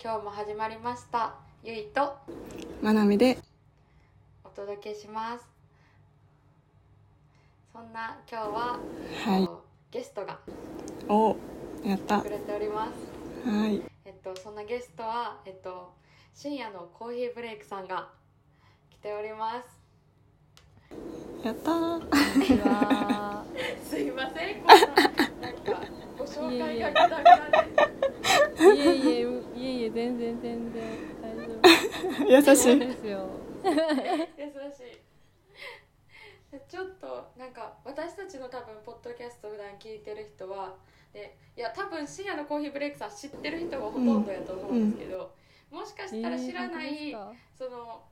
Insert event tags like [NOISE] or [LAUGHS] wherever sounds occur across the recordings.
今日も始まりました。ゆいとまなみでお届けします。そんな今日は、はい。えっとゲストがおやった。くれております。はい。えっとそんなゲストはえっと深夜のコーヒーブレイクさんが来ております。やった [LAUGHS] すいませんこんななんかご紹介がグダグダでいえいえいえいえ全然全然大丈夫。優しい。ですよ。優しい。ちょっとなんか私たちの多分ポッドキャスト普段聞いてる人はでいや多分深夜のコーヒーブレイクさん知ってる人がほとんどやと思うんですけど、もしかしたら知らない、えー本その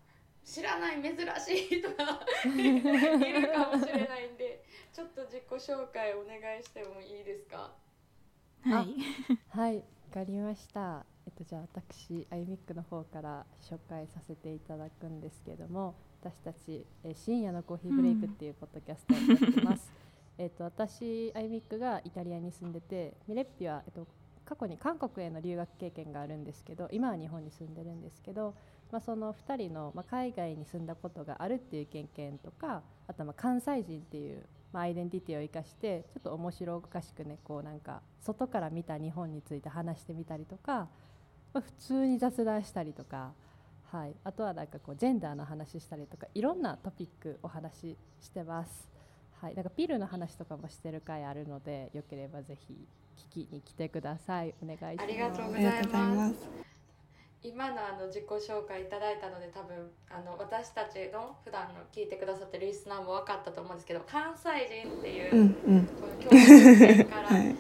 知らない珍しい人がいるかもしれないんでちょっと自己紹介お願いしてもいいですか？はい。はい。わかりました。えっとじゃあ私アイミックの方から紹介させていただくんですけれども私たちえー深夜のコーヒーブレイクっていうポッドキャストをやってます、えっと私アイミックがイタリアに住んでてミレッピはえっと過去に韓国への留学経験があるんですけど今は日本に住んでるんですけど、まあ、その2人の、まあ、海外に住んだことがあるっていう経験とかあとはまあ関西人っていう、まあ、アイデンティティを生かしてちょっと面白おかしくねこうなんか外から見た日本について話してみたりとか、まあ、普通に雑談したりとか、はい、あとはなんかこうジェンダーの話したりとかいろんなトピックお話ししてます。はい、なんかピルの話とかもしてる回あるのでよければぜひ聞きに来てください。お願いします。ありがとうございます。今のあの自己紹介いただいたので多分あの私たちの普段の聞いてくださってるリスナーも分かったと思うんですけど関西人っていう、うんうん。この共通点から、はい。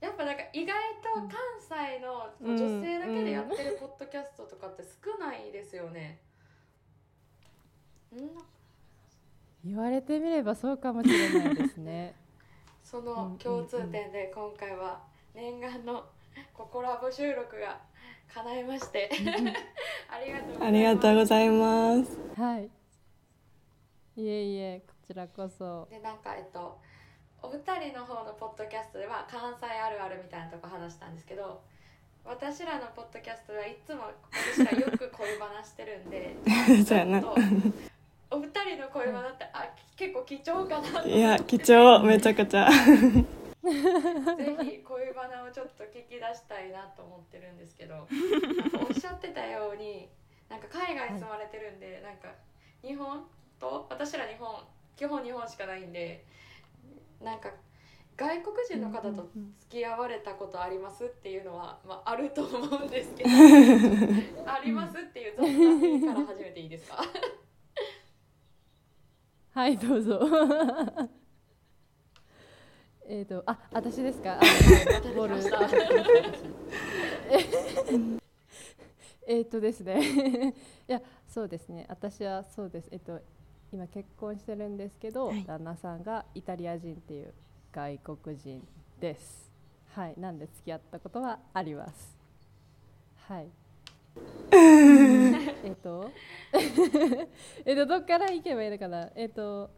やっぱなんか意外と関西の女性だけでやってるポッドキャストとかって少ないですよね。ん。言われてみればそうかもしれないですね。[LAUGHS] その共通点で今回は念願のココラボ収録が叶いまして。[LAUGHS] ありがとうございます。ありがとうございます。はい。いえいえこちらこそ。でなんかえっとお二人の方のポッドキャストでは関西あるあるみたいなとこ話したんですけど私らのポッドキャストではいつも私らよく恋バナしてるんで [LAUGHS] そうやな。お二人の恋バナってあ結構貴重かなと。いや貴重。めちゃくちゃ [LAUGHS] ぜひ恋バナをちょっと聞き出したいなと思ってるんですけどおっしゃってたようになんか海外に住まれてるんで、なんか日本と私ら日本基本日本しかないんでなんか外国人の方と付き合われたことありますっていうのは、まあ、あると思うんですけど [LAUGHS] ありますっていう雑談から始めていいですか？はいどうぞえっとあ私ですか？[LAUGHS] ボール。[LAUGHS] えっとですね。[LAUGHS] いやそうですね。私はそうです。えっと今結婚してるんですけど、はい。旦那さんがイタリア人っていう外国人です。はい。なんで付き合ったことはあります。はい。えっと？えっとどっから行けばいいのかな？えっと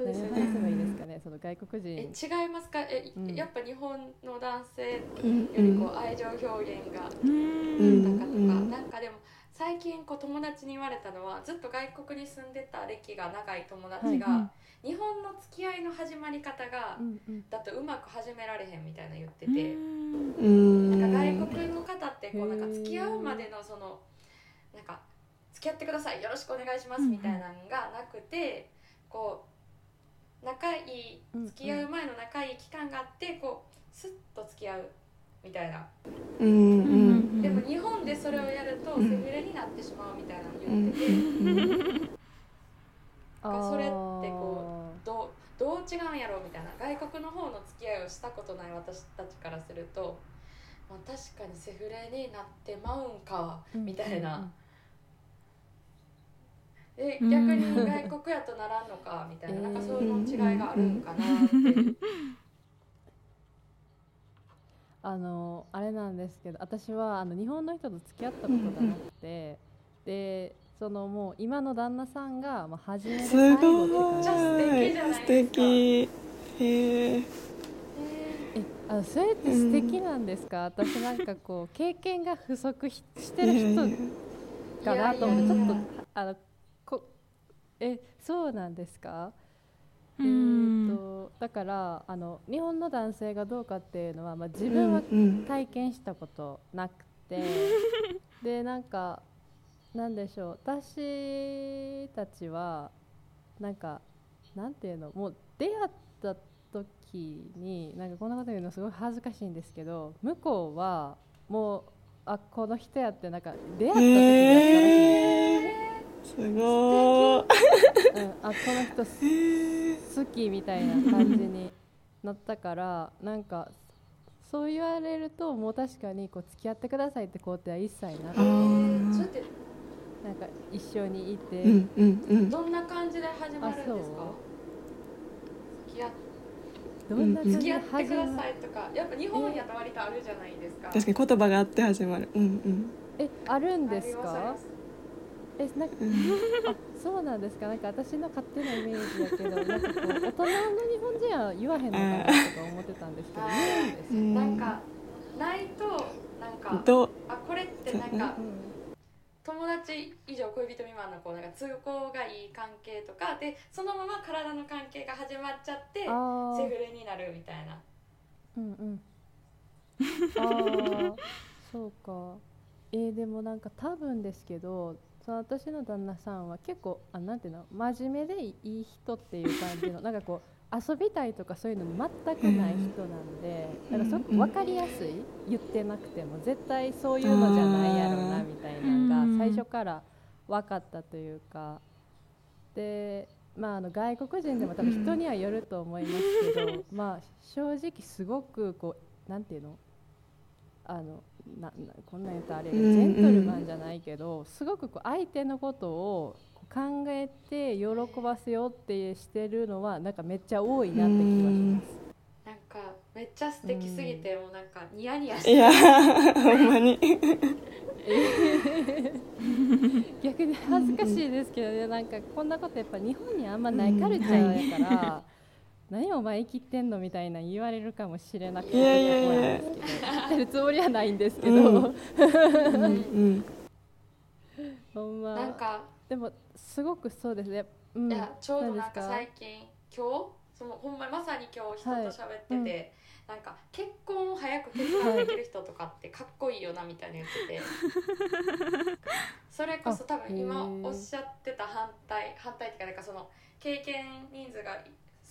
そうですよね。ばいいですかね。その外国え人違いますか？え、うん。やっぱ日本の男性うんよりこう愛情表現がうん。豊かとか、うん。なんかでも最近こう友達に言われたのはずっと外国に住んでた歴が長い友達が、はいは日本の付き合いの始まり方が、うんうん。だとうまく始められへんみたいな言ってて、うん。なんか外国の方ってこうなんか付き合うまでのそのなんか付き合ってくださいよろしくお願いしますみたいなのがなくてこう仲いい付き合う前の仲いい期間があってこうスッと付き合うみたいな。うんうんでも日本でそれをやるとうん。セフレになってしまうみたいなの言ってて、[LAUGHS] それってこどうどう違うんやろうみたいな。外国の方の付き合いをしたことない私たちからすると、まあ、確かにセフレになってまうんかうん。みたいな、でうん。逆に外国やとならんのかみたいななんかそういう違いがあるんかなって。[LAUGHS] あのあれなんですけど私はあの日本の人と付き合ったことがなくて、でそのもう今の旦那さんが、まあ、初めです最後ってごい感じ。めっちゃ素敵じゃないですか。素敵。へええあそれって素敵なんですか、私なんかこう経験が不足ししてる人かなと思ってちょっとあのこえそうなんですか？えー、とだからあの日本の男性がどうかっていうのは、まあ、自分はうん体験したことなくて、[LAUGHS] でなんかなんでしょう私たちはなんかなんていうのもう出会った時になんかこんなこと言うのすごい恥ずかしいんですけど向こうはもうあこの人やってなんか出会った時にやったらしいんですよ。へえすごーうん、あこの人す好きみたいな感じになったからなんかそう言われるともう確かにこう付き合ってくださいって肯定は一切なくてなんか一緒にいて、うんうん。うんどんな感じで始まるんですか？あそう？付き合っどんな感じで付き合ってくださいとかやっぱ日本やと割とあるじゃないですか。確かに言葉があって始まる。うんうん。えあるんあですか？りますありますえなんかそうなんですか。なんか私の勝手なイメージだけどなんかこう大人の日本人は言わへんのかなとか思ってたんですけどうんなんかないとなんか [LAUGHS] あこれってなんかう。ん。友達以上恋人未満のこうなんか通行がいい関係とかでそのまま体の関係が始まっちゃってセフレになるみたいな。うんうん。[LAUGHS] ああ、そうか。えーでもなんか多分ですけど、その私の旦那さんは結構あなんていうの真面目でいい人っていう感じのなんかこう [LAUGHS] 遊びたいとかそういうの全くない人なんで、うんなんかすごく分かりやすい言ってなくても絶対そういうのじゃないやろうなみたいなのが最初から分かったというか。でまあ、あの外国人でも多分人にはよると思いますけど、[LAUGHS] まあ正直すごくこうなんていうのあのななこんなん言うとあれジェントルマンじゃないけどすごくこう相手のことを考えて喜ばせようってしてるのはなんかめっちゃ多いなって気がします。なんかめっちゃ素敵すぎてもうなんかニヤニヤしていやほんまに。[LAUGHS] 逆に恥ずかしいですけどねなんかこんなことやっぱ日本にあんまないカルチャーやから、何お前生きてんのみたいな言われるかもしれなくていやてるつもりはないんですけど、うん。うんうん。ほんま。なんかでもすごくそうですね、うん、いやちょうどなんか何最近今日そのほんまにまさに今日人と喋ってて、はい。なんか結婚を早く決断できる人とかってかっこいいよなみたいな言ってて。それこそ多分今おっしゃってた反対反対っていうかなんかその経験人数が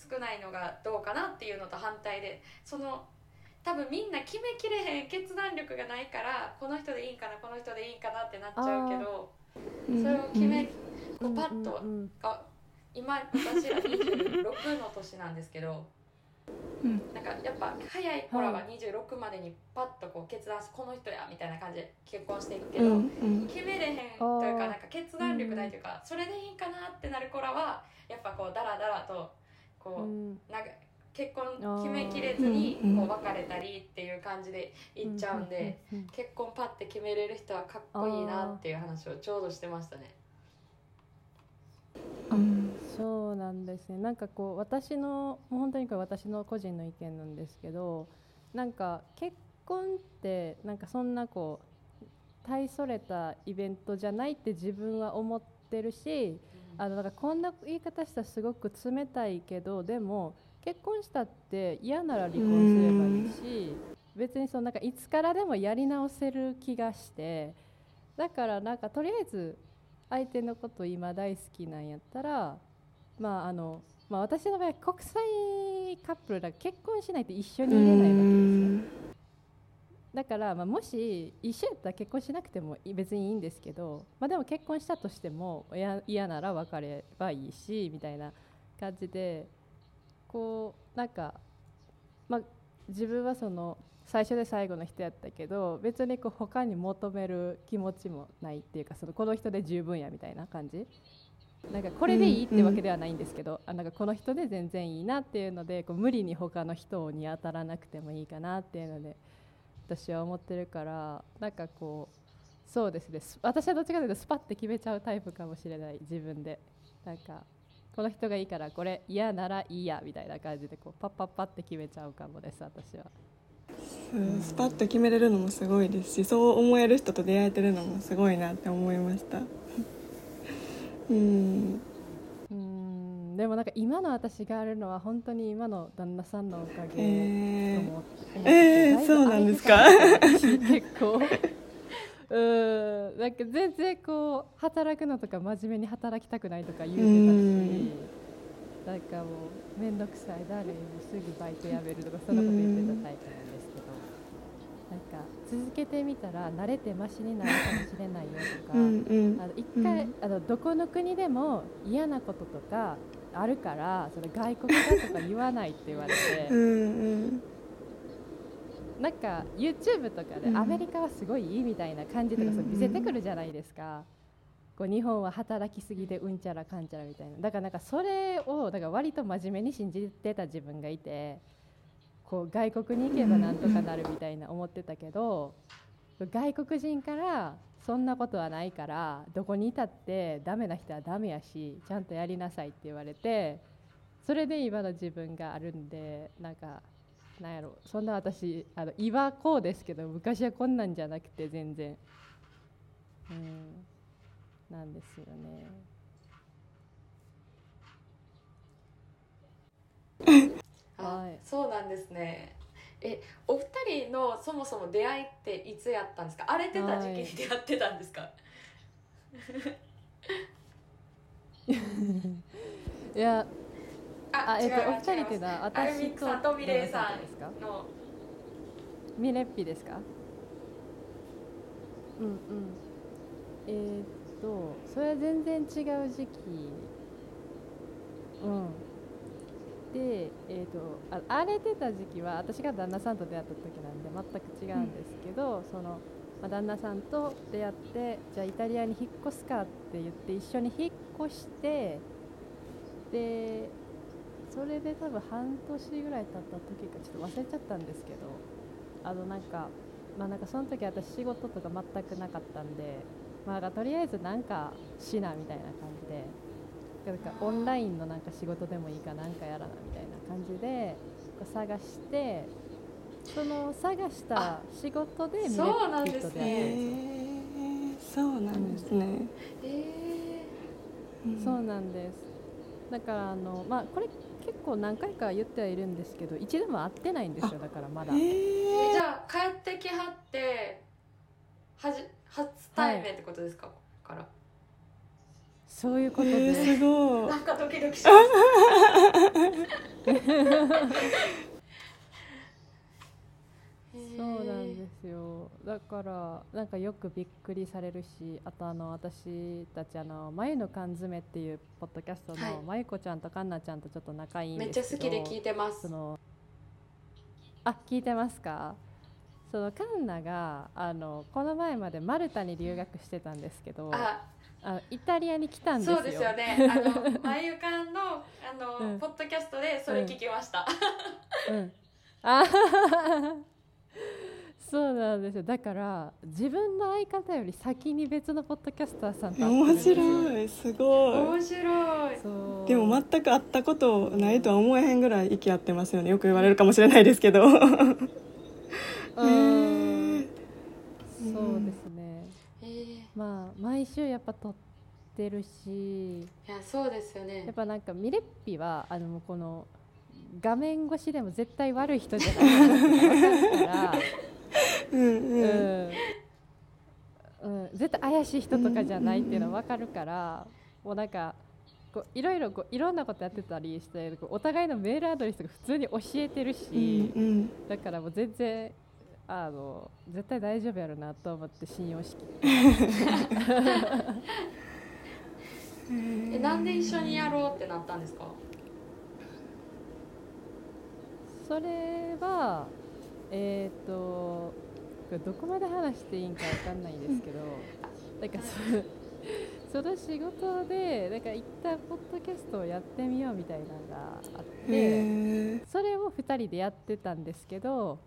少ないのがどうかなっていうのと反対でその多分みんな決めきれへん決断力がないからこの人でいいんかなこの人でいいんかなってなっちゃうけどうんそれを決めこううん。パッとうんうんあ今私ら26の年なんですけど、うん。なんかやっぱ早い頃は26までにパッとこう決断してこの人やみたいな感じで結婚していくけど、決めれへんというかなんか決断力ないというか、それでいいかなってなる頃はやっぱこうダラダラとこう、うん。なんか結婚決めきれずにうん。こう別れたりっていう感じでいっちゃうんで、結婚パッて決めれる人はかっこいいなっていう話をちょうどしてましたね。うん。そうなんですね。なんかこう私のもう本当にこれ私の個人の意見なんですけどなんか結婚ってなんかそんなこう大それたイベントじゃないって自分は思ってるしあのなんかこんな言い方したらすごく冷たいけどでも結婚したって嫌なら離婚すればいいし別にそのなんかいつからでもやり直せる気がしてだからなんかとりあえず相手のこと今大好きなんやったらまああのまあ私の場合国際カップルだから結婚しないと一緒にいれないわけですよだから、まあ、もし一緒やったら結婚しなくても別にいいんですけど、まあ、でも結婚したとしても嫌なら別ればいいしみたいな感じでこうなんか、まあ、自分はその最初で最後の人やったけど別にこう他に求める気持ちもないっていうかそのこの人で十分やみたいな感じ。なんかこれでいいってわけではないんですけど、あなんかこの人で全然いいなっていうのでこう無理に他の人に当たらなくてもいいかなっていうので私は思ってるからなんかこうそうですね。私はどっちかというとスパッて決めちゃうタイプかもしれない。自分で。なんかこの人がいいからこれ嫌ならいいやみたいな感じでこうパッパッパって決めちゃうかもです私は。スパッと決めれるのもすごいですしそう思える人と出会えてるのもすごいなって思いました。うん。でもなんか今の私があるのは本当に今の旦那さんのおかげとえ思っー、てえー、だいぶそうなんですか。[LAUGHS] 結構うんなんか。全然こう働くのとか真面目に働きたくないとか言うてたしなんかもう面倒くさい。だるいもうすぐバイト辞めるとかそんなこと言ってたタイプなんですけど。なんか続けてみたら慣れてマシになるかもしれないよとか、うん。うんあの一回、うんあのどこの国でも嫌なこととかあるからそれ外国だとか言わないって言われて。うんうん。なんか YouTube とかでうん。アメリカはすごいいいみたいな感じとかうんそう見せてくるじゃないですか。こう日本は働きすぎでうんちゃらかんちゃらみたいな。だからなんかそれをだから割と真面目に信じてた自分がいてこう外国に行けばなんとかなるみたいな思ってたけど外国人からそんなことはないからどこにいたってダメな人はダメやしちゃんとやりなさいって言われてそれで今の自分があるんでなんかなんやろそんな私あの今こうですけど昔はこんなんじゃなくて全然。うん。なんですよね。[LAUGHS] あはい。そうなんですねえお二人のそもそも出会いっていつやったんですか？荒れてた時期に出会ってたんですか、い。[LAUGHS] やあえっとお二人っていうのはアルミッ私ととミレイさ旦那ですかミレッピですか？うんうん。えーっとそれは全然違う時期。うんでえーっとあ荒れてた時期は私が旦那さんと出会った時なんで全く違うんですけど、その、まあ、旦那さんと出会ってじゃあイタリアに引っ越すかって言って一緒に引っ越してでそれで多分半年ぐらい経った時かちょっと忘れちゃったんですけどあのなんかまあなんかその時私仕事とか全くなかったんでまあとりあえずなんかしなみたいな感じでなんかオンラインのなんか仕事でもいいかなんかやらなみたいな感じでこう探してその探した仕事でミレそうなんですそうなんですね、そうなんです。だからあのまあこれ結構何回か言ってはいるんですけど一度も会ってないんですよだからまだ。えー。ーじゃあ帰ってきはってはじ初対面ってことですか、ここからそういうことえー、ですすごい。なんかドキドキしました [LAUGHS] そうなんですよ。だからなんかよくびっくりされるしあとあの私たちあの「まゆの缶詰」っていうポッドキャストはい。のまゆこちゃんとかんなちゃんとちょっと仲いいんめっですけどちゃ好きで聞いてます。そのあ聞いてますか？そのカンナがあのこの前までマルタに留学してたんですけどああのイタリアに来たんですよ。そうですよね。あのまゆかんのあの、うん。ポッドキャストでそれ聞きました、うん、あはははそうなんですよ。だから自分の相方より先に別のポッドキャスターさんと面白い。すごい。面白い。でも全く会ったことないとは思えへんぐらい息合ってますよね。よく言われるかもしれないですけど。うん。そうですまあ毎週やっぱ撮ってるしやそうですよね。やっぱなんかミレッピはあのこの画面越しでも絶対悪い人じゃないかるから [LAUGHS] うんうん。うん、うん、絶対怪しい人とかじゃないっていうのは分かるから、もうなんかこういろいろこういろんなことやってたりしてお互いのメールアドレスとか普通に教えてるし、うんうん。だからもう全然あの絶対大丈夫やろなと思って信用しき [LAUGHS] えなんで一緒にやろうってなったんですか？それはえっ、とこれどこまで話していいんかわかんないんですけど [LAUGHS] なんかそその仕事でなんか一旦ポッドキャストをやってみようみたいなのがあってそれを2人でやってたんですけど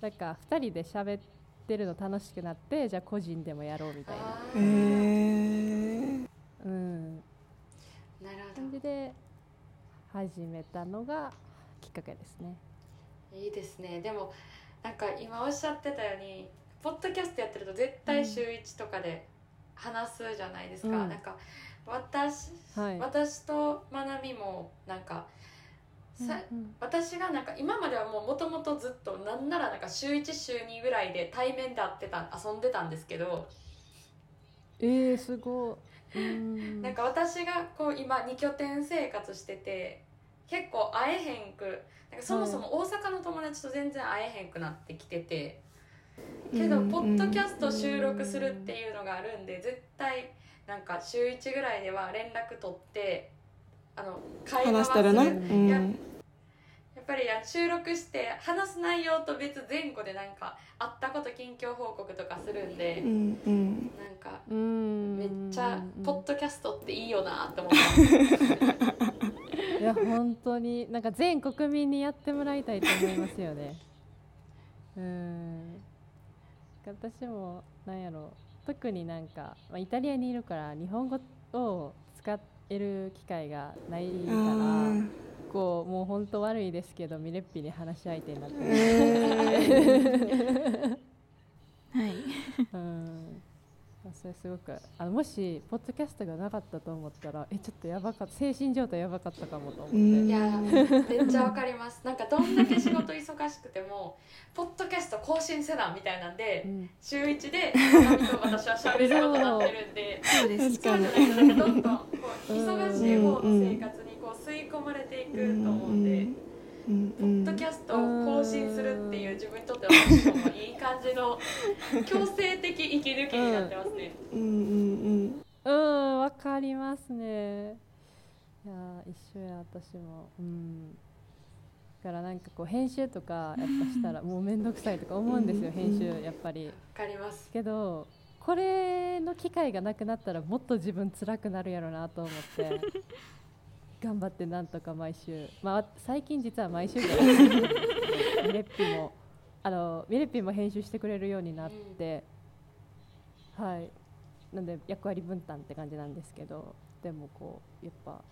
なんか2人で喋ってるの楽しくなってじゃあ個人でもやろうみたいな、あへー。えうん、なるほ感じで始めたのがきっかけですね。どいいですね。でもなんか今おっしゃってたようにポッドキャストやってると絶対週1とかで話すじゃないですか、うん。なんか私,、はい。私とまなみもなんかさ、うん私がなんか今まではもうもともとずっとなんならなんか週1週2ぐらいで対面で会ってた遊んでたんですけど、えー、すごい。うん。なんか私がこう今2拠点生活してて結構会えへんくなんかそもそも大阪の友達と全然会えへんくなってきてて、けどうんポッドキャスト収録するっていうのがあるんで絶対なんか週1ぐらいでは連絡取ってあの会話してるな、うるん、ややっぱりあ収録して話す内容と別前後でなんか会ったこと近況報告とかするんでう、んうん。なんかうん。めっちゃポッドキャストっていいよなって思って [LAUGHS] いや本当になんか全国民にやってもらいたいと思いますよね。[LAUGHS] うん。私もなんやろ特になんか、まあ、イタリアにいるから日本語を使える機会がないかあらうもう本当悪いですけどミレッピに話し相手になってる。はいうん。[LAUGHS] それすごくあのもしポッドキャストがなかったと思ったらえちょっとやばかった精神状態やばかったかもと思って。うん。いやめっちゃわかります。[LAUGHS] なんかどんだけ仕事忙しくてもポッドキャスト更新せなみたいなんでうん。週1でと [LAUGHS] 私は喋ることになってるんでそうです。確かにそうじゃないとなんかどんどんこう忙しい方の生活にこう吸い込まれていくと思うんで、うんうんポッドキャストを更新するっていう自分にとっては私もいい感じの [LAUGHS] 強制的息抜きになってますね。うんうんうん、わかりますね。いやー、一緒や、私も。うん。だから、なんかこう編集とか、やっぱしたら、もう面倒くさいとか思うんですよ、うん編集、やっぱり。わかります。けど。これの機会がなくなったら、もっと自分辛くなるやろなと思って。頑張ってなんとか毎週、まあ、最近実は毎週じゃないですけどミレッピも。あの、ミレッピも編集してくれるようになって。はい。なんで役割分担って感じなんですけどでもこうやっぱ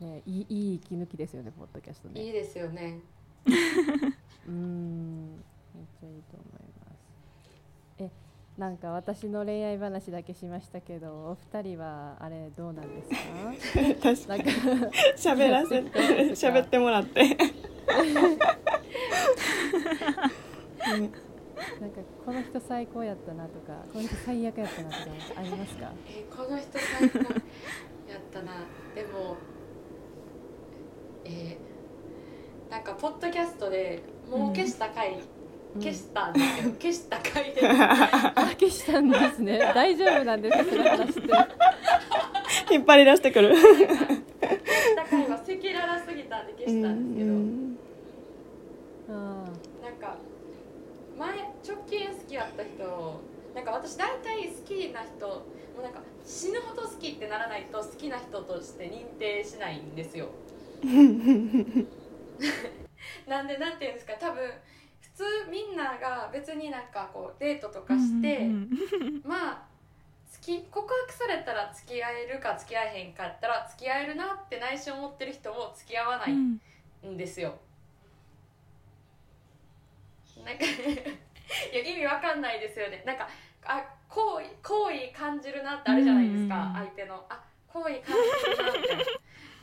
ねいいいい息抜きですよねポッドキャストねいいですよね。[LAUGHS] うーんめっちゃいいと思いますえなんか私の恋愛話だけしましたけどお二人はあれどうなんですか？確かなんかに喋らせて喋ってもらって、ね [LAUGHS] なんかこの人最高やったなとかこの人最悪やったなとかありますか？[LAUGHS] えーこの人最高やったな。でも、えーなんかポッドキャストでもう消した回、消したんですけど、[LAUGHS] 消した回であ消したんですね。[LAUGHS] 大丈夫なんですか引っ張り出してくる。消した回は赤裸々すぎたんで消したんですけど。うん。あなんか前直近好きやった人なんか私大体好きな人もうなんか死ぬほど好きってならないと好きな人として認定しないんですよ。[LAUGHS] なんでなんていうんですか多分普通みんなが別になんかこうデートとかして、うん [LAUGHS] まあ好き告白されたら付き合えるか付き合えへんかやったら付き合えるなって内心思ってる人も付き合わないうんんですよ。なんかいや意味わかんないですよね。なんかあ好意好意感じるなってあるじゃないですか、うん相手のあ好意感じるなみたいな。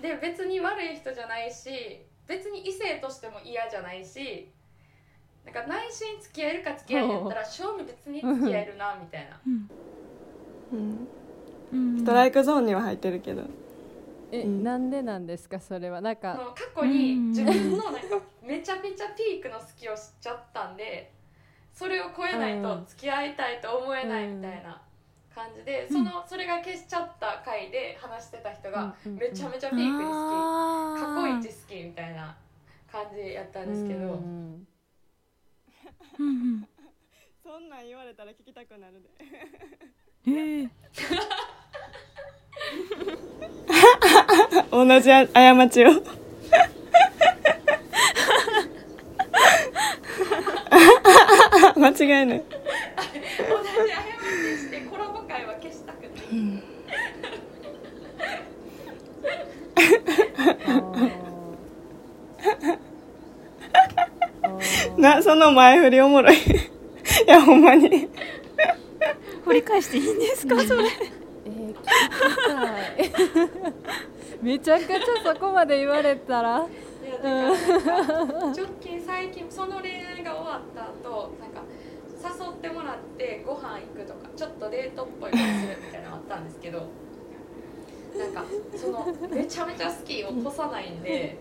で別に悪い人じゃないし別に異性としても嫌じゃないしなんか内心付き合えるか付き合えへんやったら正味別に付き合えるなみたいな。うん。うん。ストライクゾーンには入ってるけど。え、うん。なんでなんですかそれは。なんあかの過去に自分のなんかめちゃめちゃピークの好きを知っちゃったんでそれを超えないと付き合いたいと思えないみたいな感じで、そのそれが消しちゃった回で話してた人がめちゃめちゃピークに好き、過去一好きみたいな感じやったんですけど、うんうんうん。そんなん言われたら聞きたくなるで。えー。同じあ過ちを。間違いない。同じ過ちしてコラボ会は消したくない。あー。あーなその前振りおもろい。[LAUGHS] いやほんまに。掘り返していいんですかそれ。えー、聞きたいめちゃくちゃそこまで言われたら。いやだからなんか直近最近その恋愛が終わった後なんか誘ってもらってご飯行くとかちょっとデートっぽいことするみたいなのあったんですけどなんかそのめちゃめちゃ好きを越さないんで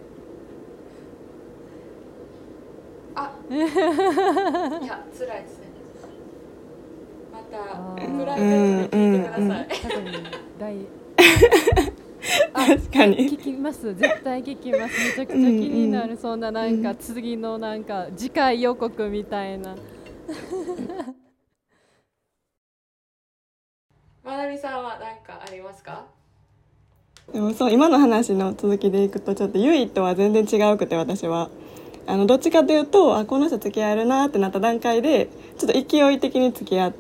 あ。いや辛いですね。またあプーライベートで聞いてください、うんうん。多分来確かに。聞きます。絶対聞きます。めちゃくちゃ気になる、そんななんか次のなんか次回予告みたいな。[LAUGHS] まなみさんは何かありますか？でもそう今の話の続きでいくとちょっとゆいとは全然違うくて私はあのどっちかというとあこの人付き合えるなってなった段階でちょっと勢い的に付き合っ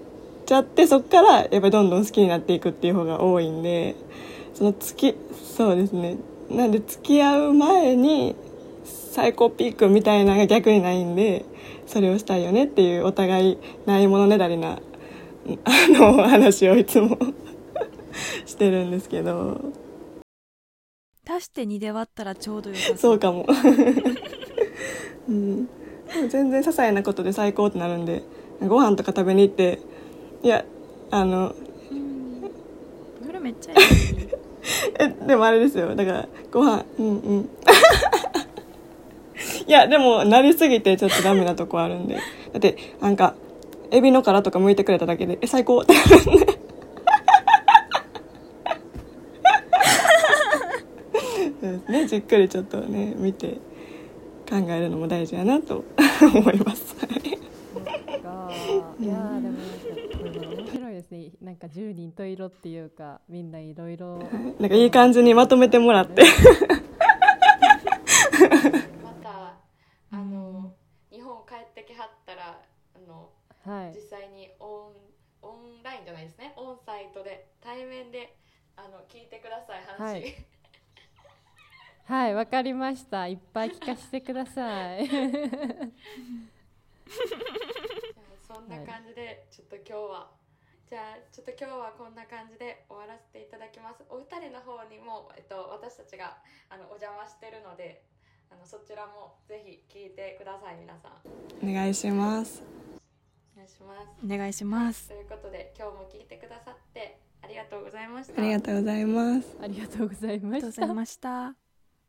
ちゃってそっからやっぱりどんどん好きになっていくっていう方が多いんでその付きそうですね。なんで付き合う前に最高ピークみたいなのが逆にないんでそれをしたいよねっていうお互いないものねだりなうんあの話をいつも [LAUGHS] してるんですけど。足して2で割ったらちょうどよさそう。そうかも、[LAUGHS] うん、全然些細なことで最高ってなるんでご飯とか食べに行っていやあのそれめっちゃいい。[LAUGHS] えでもあれですよ。だからご飯うんうん。[LAUGHS] いやでもなりすぎてちょっとダメなとこあるんで。だってなんかエビの殻とか剥いてくれただけでえ最高ってなるんで。[LAUGHS] そうですね。じっくりちょっとね見て考えるのも大事やなと [LAUGHS] 思います。はいやーでもなんかこれ面白いですね。なんか10人と色っていうかみんないろいろ。なんかいい感じにまとめてもらって。またあの日本帰ってきはったらあのはい。実際にオンオンラインじゃないですね。オンサイトで対面であの聞いてください話、はいはいわかりました。いっぱい聞かせてください。そんな感じでちょっと今日はじゃあちょっと今日はこんな感じで終わらせていただきます。お二人の方にも、えっと、私たちがあのお邪魔してるのであのそちらもぜひ聞いてください皆さん。お願いします。お願いします。お願いします。ということで今日も聞いてくださってありがとうございました。ありがとうございます。ありがとうございまありがとうごしたざいました